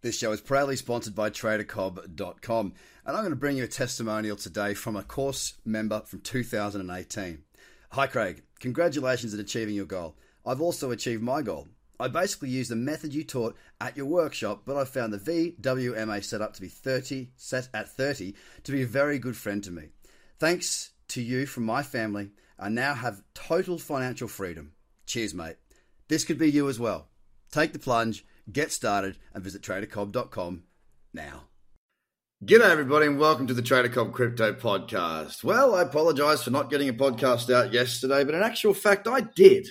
This show is proudly sponsored by TraderCobb.com, and I'm going to bring you a testimonial today from a course member from 2018. Hi, Craig. Congratulations on achieving your goal. I've also achieved my goal. I basically used the method you taught at your workshop, but I found the VWMA setup to be 30 set at 30 to be a very good friend to me. Thanks to you from my family, I now have total financial freedom. Cheers, mate. This could be you as well. Take the plunge Get started and visit tradercobb.com now. G'day, everybody, and welcome to the Trader Cobb Crypto Podcast. Well, I apologize for not getting a podcast out yesterday, but in actual fact, I did.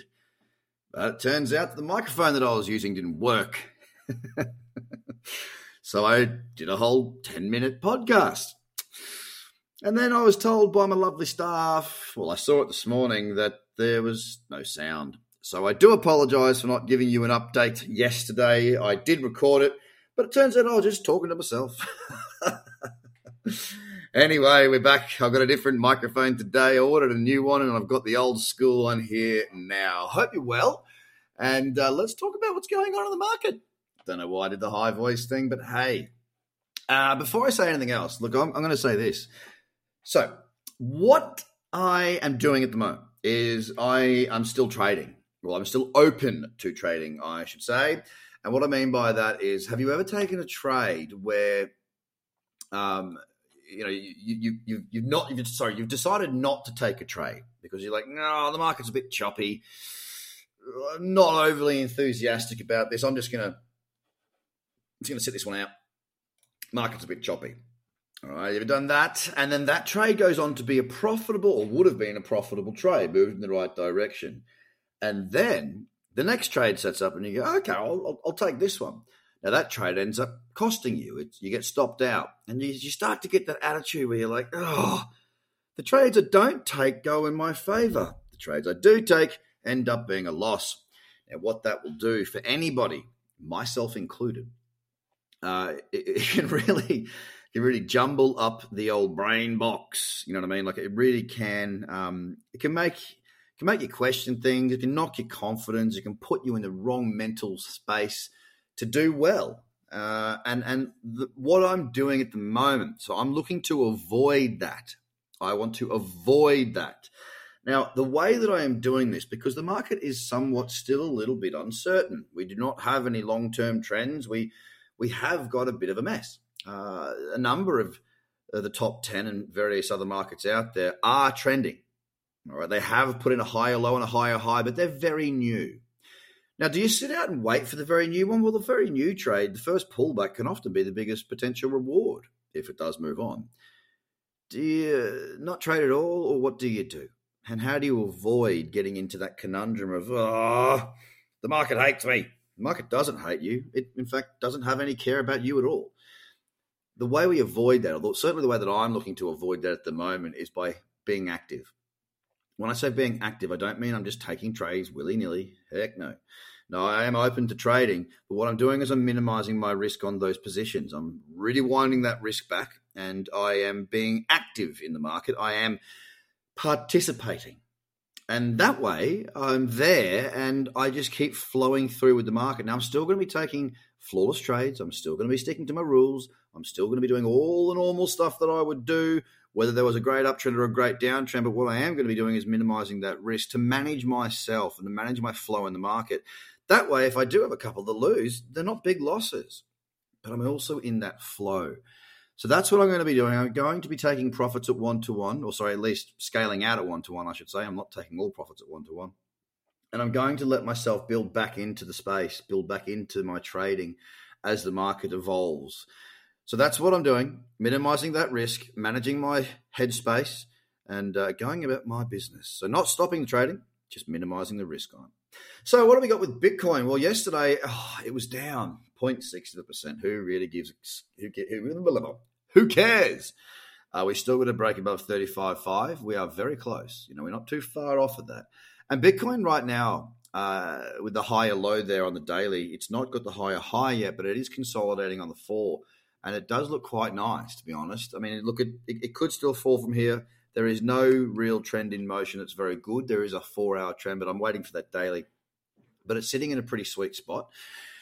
But it turns out that the microphone that I was using didn't work. so I did a whole 10 minute podcast. And then I was told by my lovely staff, well, I saw it this morning, that there was no sound. So I do apologize for not giving you an update yesterday. I did record it, but it turns out I was just talking to myself. anyway, we're back. I've got a different microphone today. I ordered a new one and I've got the old school one here now. Hope you're well. And uh, let's talk about what's going on in the market. Don't know why I did the high voice thing, but hey. Uh, before I say anything else, look, I'm, I'm going to say this. So, what I am doing at the moment is I am still trading well, I'm still open to trading, I should say. And what I mean by that is, have you ever taken a trade where, um, you know, you, you, you, you've not, you've, sorry, you've decided not to take a trade because you're like, no, the market's a bit choppy. I'm not overly enthusiastic about this. I'm just gonna, I'm gonna sit this one out. Market's a bit choppy. All right, you've done that, and then that trade goes on to be a profitable, or would have been a profitable trade, moved in the right direction. And then the next trade sets up, and you go, okay, I'll, I'll, take this one. Now that trade ends up costing you. It's, you get stopped out, and you, you start to get that attitude where you're like, oh, the trades I don't take go in my favor. The trades I do take end up being a loss. Now, what that will do for anybody, myself included, uh, it, it, can really, can really jumble up the old brain box. You know what I mean? Like it really can. Um, it can make can make you question things. It can knock your confidence. It can put you in the wrong mental space to do well. Uh, and and the, what I'm doing at the moment, so I'm looking to avoid that. I want to avoid that. Now, the way that I am doing this, because the market is somewhat still a little bit uncertain, we do not have any long term trends. We we have got a bit of a mess. Uh, a number of uh, the top ten and various other markets out there are trending. All right, they have put in a higher low and a higher high, but they're very new. Now, do you sit out and wait for the very new one? Well, the very new trade, the first pullback can often be the biggest potential reward if it does move on. Do you not trade at all, or what do you do? And how do you avoid getting into that conundrum of, oh, the market hates me? The market doesn't hate you. It, in fact, doesn't have any care about you at all. The way we avoid that, although certainly the way that I'm looking to avoid that at the moment, is by being active. When I say being active, I don't mean I'm just taking trades willy nilly. Heck no. No, I am open to trading, but what I'm doing is I'm minimizing my risk on those positions. I'm really winding that risk back and I am being active in the market. I am participating. And that way I'm there and I just keep flowing through with the market. Now I'm still going to be taking flawless trades. I'm still going to be sticking to my rules. I'm still going to be doing all the normal stuff that I would do whether there was a great uptrend or a great downtrend. But what I am going to be doing is minimizing that risk to manage myself and to manage my flow in the market. That way, if I do have a couple that lose, they're not big losses, but I'm also in that flow. So that's what I'm going to be doing. I'm going to be taking profits at one to one, or sorry, at least scaling out at one to one, I should say. I'm not taking all profits at one to one. And I'm going to let myself build back into the space, build back into my trading as the market evolves. So that's what I'm doing, minimizing that risk, managing my headspace, and uh, going about my business. So not stopping the trading, just minimizing the risk on. So what have we got with Bitcoin? Well, yesterday oh, it was down 0.6 of a percent. Who really gives? Who, who, who cares? Uh, we still got to break above 35.5. We are very close. You know, we're not too far off of that. And Bitcoin right now, uh, with the higher low there on the daily, it's not got the higher high yet, but it is consolidating on the four. and it does look quite nice, to be honest. I mean, look, it, it could still fall from here. There is no real trend in motion. It's very good. There is a four-hour trend, but I'm waiting for that daily. But it's sitting in a pretty sweet spot.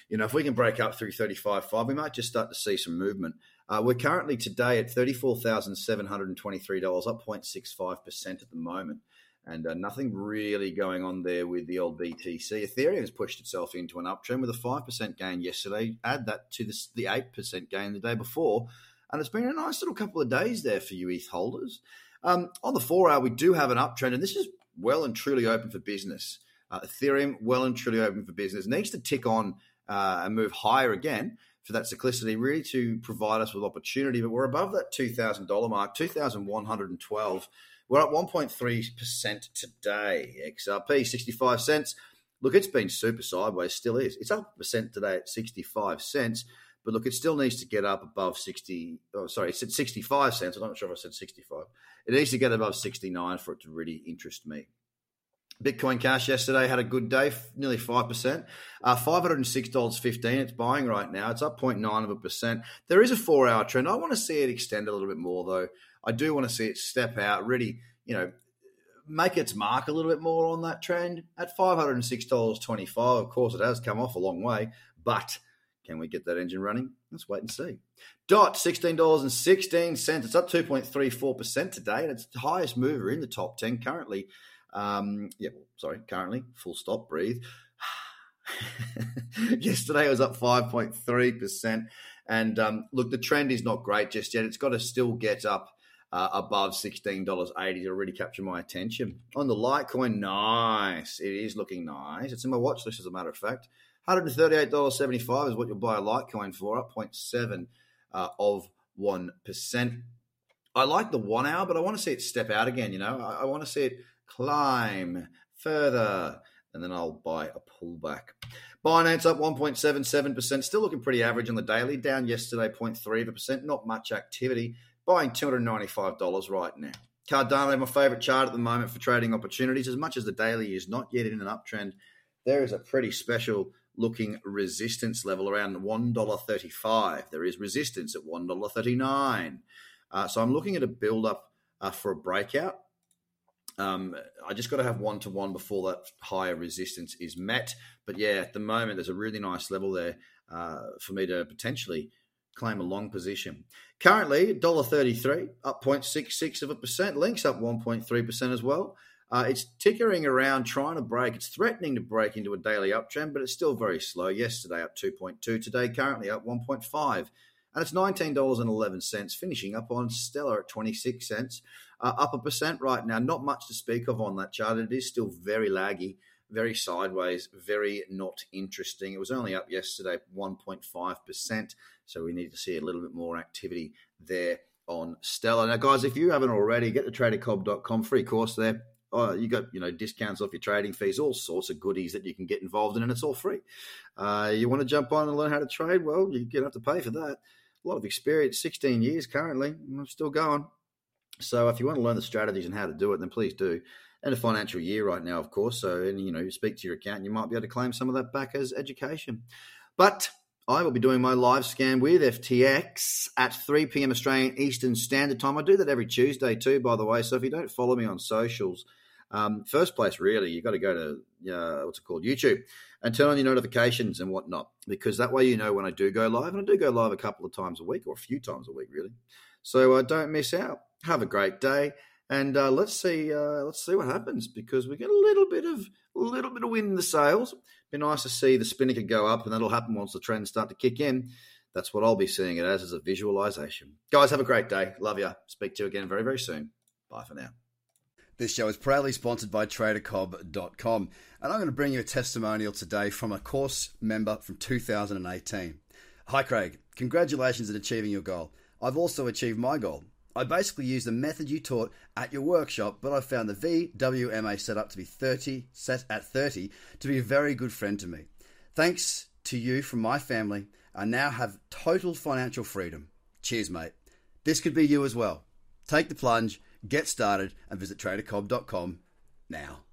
You know, if we can break up through 35.5, we might just start to see some movement. Uh, we're currently today at $34,723, up 0.65% at the moment. And uh, nothing really going on there with the old BTC. Ethereum has pushed itself into an uptrend with a 5% gain yesterday. Add that to the, the 8% gain the day before. And it's been a nice little couple of days there for you ETH holders. Um, on the four hour, we do have an uptrend, and this is well and truly open for business. Uh, Ethereum, well and truly open for business, needs to tick on uh, and move higher again for that cyclicity, really to provide us with opportunity. But we're above that $2,000 mark, 2,112. We're up 1.3% today. XRP, 65 cents. Look, it's been super sideways, still is. It's up a percent today at 65 cents. But look, it still needs to get up above 60. Oh, sorry, it's at 65 cents. I'm not sure if I said 65. It needs to get above 69 for it to really interest me. Bitcoin Cash yesterday had a good day, nearly 5%. Uh, $506.15 it's buying right now. It's up 0.9 of a percent. There is a four hour trend. I want to see it extend a little bit more, though. I do want to see it step out, really, you know, make its mark a little bit more on that trend. At $506.25, of course, it has come off a long way, but can we get that engine running? Let's wait and see. Dot, $16.16. It's up 2.34% today, and it's the highest mover in the top 10 currently. Um, yeah, sorry, currently, full stop, breathe. Yesterday it was up 5.3%. And um, look, the trend is not great just yet. It's got to still get up uh, above $16.80 to really capture my attention. On the Litecoin, nice. It is looking nice. It's in my watch list, as a matter of fact. $138.75 is what you'll buy a Litecoin for, up 0.7 uh, of 1%. I like the one hour, but I want to see it step out again. You know, I, I want to see it climb further, and then I'll buy a pullback. Binance up 1.77%, still looking pretty average on the daily, down yesterday 0.3%, not much activity, buying $295 right now. Cardano, my favorite chart at the moment for trading opportunities, as much as the daily is not yet in an uptrend, there is a pretty special looking resistance level around $1.35. There is resistance at $1.39. Uh, so I'm looking at a build up uh, for a breakout. Um, I just got to have one to one before that higher resistance is met. But yeah, at the moment, there's a really nice level there uh, for me to potentially claim a long position. Currently, $1.33, up 0.66 of a percent. Links up 1.3% as well. Uh, it's tickering around trying to break. It's threatening to break into a daily uptrend, but it's still very slow. Yesterday up 2.2, today currently up 1.5. And it's $19.11, finishing up on Stellar at 26 cents uh, up a percent right now. Not much to speak of on that chart. It is still very laggy, very sideways, very not interesting. It was only up yesterday, 1.5%. So we need to see a little bit more activity there on Stellar. Now, guys, if you haven't already, get the tradercobb.com free course there. Oh, you got you know discounts off your trading fees, all sorts of goodies that you can get involved in, and it's all free. Uh, you want to jump on and learn how to trade? Well, you're gonna have to pay for that. A lot of experience, 16 years currently. I'm still going. So if you want to learn the strategies and how to do it, then please do. And a financial year right now, of course. So, and you know, you speak to your accountant, you might be able to claim some of that back as education. But I will be doing my live scan with FTX at 3 p.m. Australian Eastern Standard Time. I do that every Tuesday too, by the way. So if you don't follow me on socials, um, first place really, you've got to go to uh, what's it called, YouTube, and turn on your notifications and whatnot, because that way you know when I do go live, and I do go live a couple of times a week or a few times a week, really. So uh, don't miss out have a great day, and uh, let's see uh, let's see what happens because we get a little bit of a little bit of wind in the sails. Be nice to see the spinnaker go up, and that'll happen once the trends start to kick in. That's what I'll be seeing it as as a visualization. Guys, have a great day. Love you. Speak to you again very very soon. Bye for now. This show is proudly sponsored by TraderCobb.com, and I'm going to bring you a testimonial today from a course member from 2018. Hi, Craig. Congratulations on achieving your goal. I've also achieved my goal. I basically used the method you taught at your workshop, but I found the VWMA setup to be 30 set at 30 to be a very good friend to me. Thanks to you from my family, I now have total financial freedom. Cheers, mate. This could be you as well. Take the plunge, get started, and visit tradercobb.com now.